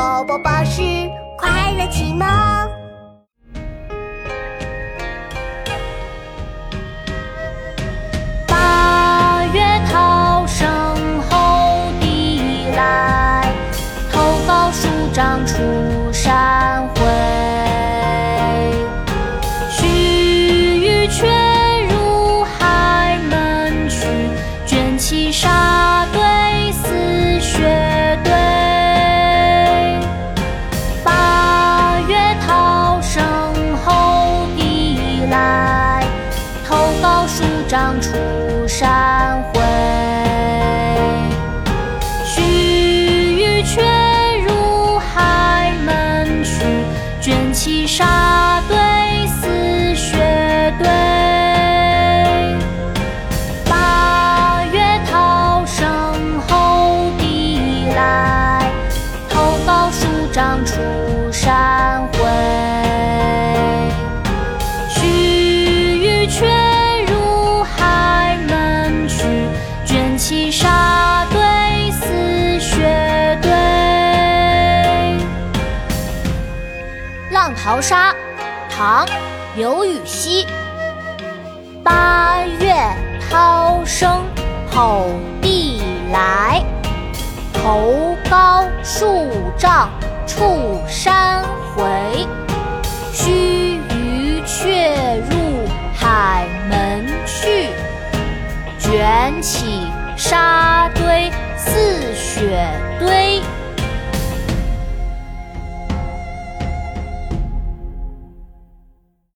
宝宝巴士快乐启蒙。八月涛声吼地来，头高数丈出数丈出山回。须臾却入海门去，卷起沙堆似雪堆。八月涛声吼地来，头高数丈出卷起沙堆似雪堆。《浪淘沙》唐·刘禹锡。八月涛声吼地来，头高数丈触山回。须臾却入海门去，卷起沙堆似雪堆。